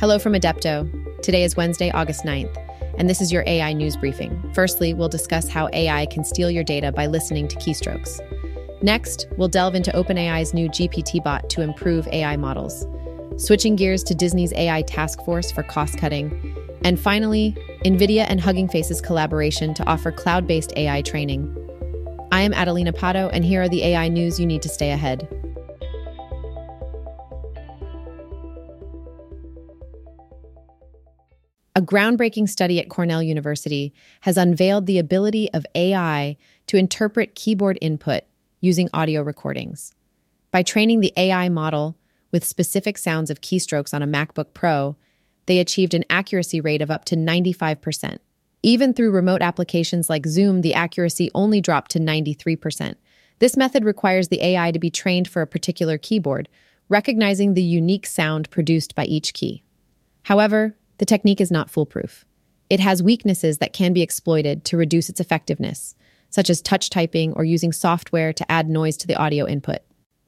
Hello from Adepto. Today is Wednesday, August 9th, and this is your AI news briefing. Firstly, we'll discuss how AI can steal your data by listening to keystrokes. Next, we'll delve into OpenAI's new GPTBot to improve AI models. Switching gears to Disney's AI task force for cost cutting. And finally, NVIDIA and Hugging Face's collaboration to offer cloud based AI training. I am Adelina Pato, and here are the AI news you need to stay ahead. A groundbreaking study at Cornell University has unveiled the ability of AI to interpret keyboard input using audio recordings. By training the AI model with specific sounds of keystrokes on a MacBook Pro, they achieved an accuracy rate of up to 95%. Even through remote applications like Zoom, the accuracy only dropped to 93%. This method requires the AI to be trained for a particular keyboard, recognizing the unique sound produced by each key. However, the technique is not foolproof. It has weaknesses that can be exploited to reduce its effectiveness, such as touch typing or using software to add noise to the audio input.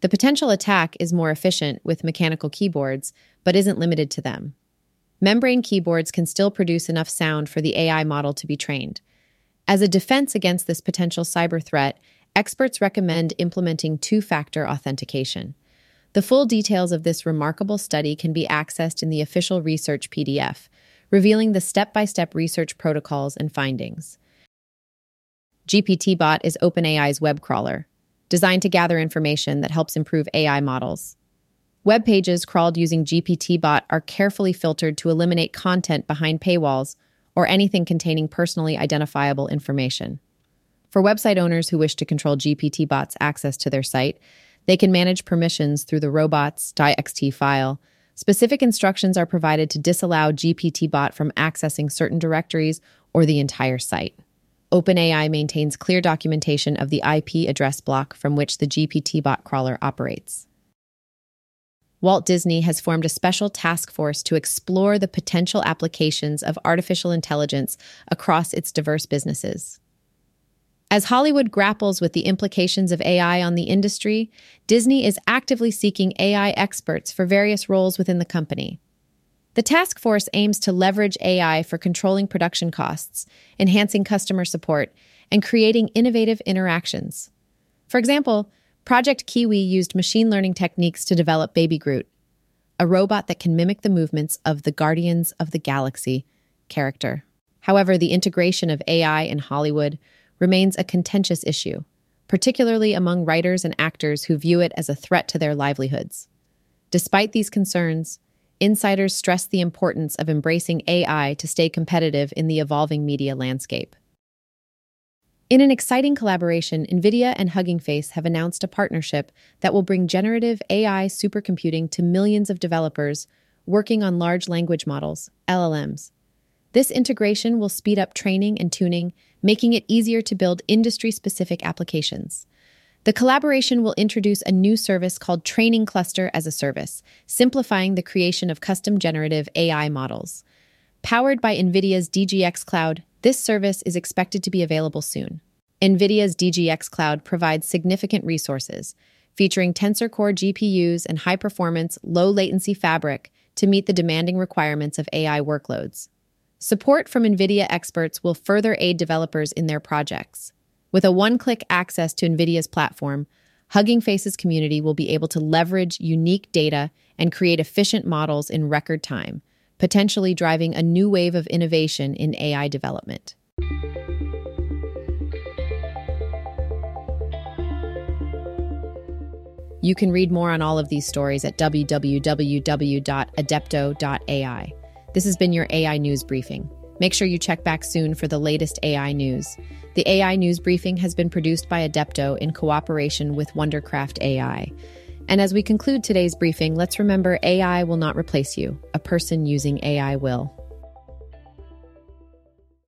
The potential attack is more efficient with mechanical keyboards, but isn't limited to them. Membrane keyboards can still produce enough sound for the AI model to be trained. As a defense against this potential cyber threat, experts recommend implementing two factor authentication. The full details of this remarkable study can be accessed in the official research PDF, revealing the step by step research protocols and findings. GPTBot is OpenAI's web crawler, designed to gather information that helps improve AI models. Web pages crawled using GPTBot are carefully filtered to eliminate content behind paywalls or anything containing personally identifiable information. For website owners who wish to control GPTBot's access to their site, they can manage permissions through the robots.txt file. Specific instructions are provided to disallow GPTBot from accessing certain directories or the entire site. OpenAI maintains clear documentation of the IP address block from which the GPTBot crawler operates. Walt Disney has formed a special task force to explore the potential applications of artificial intelligence across its diverse businesses. As Hollywood grapples with the implications of AI on the industry, Disney is actively seeking AI experts for various roles within the company. The task force aims to leverage AI for controlling production costs, enhancing customer support, and creating innovative interactions. For example, Project Kiwi used machine learning techniques to develop Baby Groot, a robot that can mimic the movements of the Guardians of the Galaxy character. However, the integration of AI in Hollywood remains a contentious issue, particularly among writers and actors who view it as a threat to their livelihoods. Despite these concerns, insiders stress the importance of embracing AI to stay competitive in the evolving media landscape. In an exciting collaboration, NVIDIA and Hugging Face have announced a partnership that will bring generative AI supercomputing to millions of developers working on large language models, LLMs. This integration will speed up training and tuning, making it easier to build industry specific applications. The collaboration will introduce a new service called Training Cluster as a Service, simplifying the creation of custom generative AI models. Powered by NVIDIA's DGX Cloud, this service is expected to be available soon. NVIDIA's DGX Cloud provides significant resources, featuring Tensor Core GPUs and high performance, low latency fabric to meet the demanding requirements of AI workloads. Support from NVIDIA experts will further aid developers in their projects. With a one click access to NVIDIA's platform, Hugging Faces community will be able to leverage unique data and create efficient models in record time potentially driving a new wave of innovation in AI development. You can read more on all of these stories at www.adepto.ai. This has been your AI News Briefing. Make sure you check back soon for the latest AI news. The AI News Briefing has been produced by Adepto in cooperation with Wondercraft AI. And as we conclude today's briefing, let's remember AI will not replace you, a person using AI will.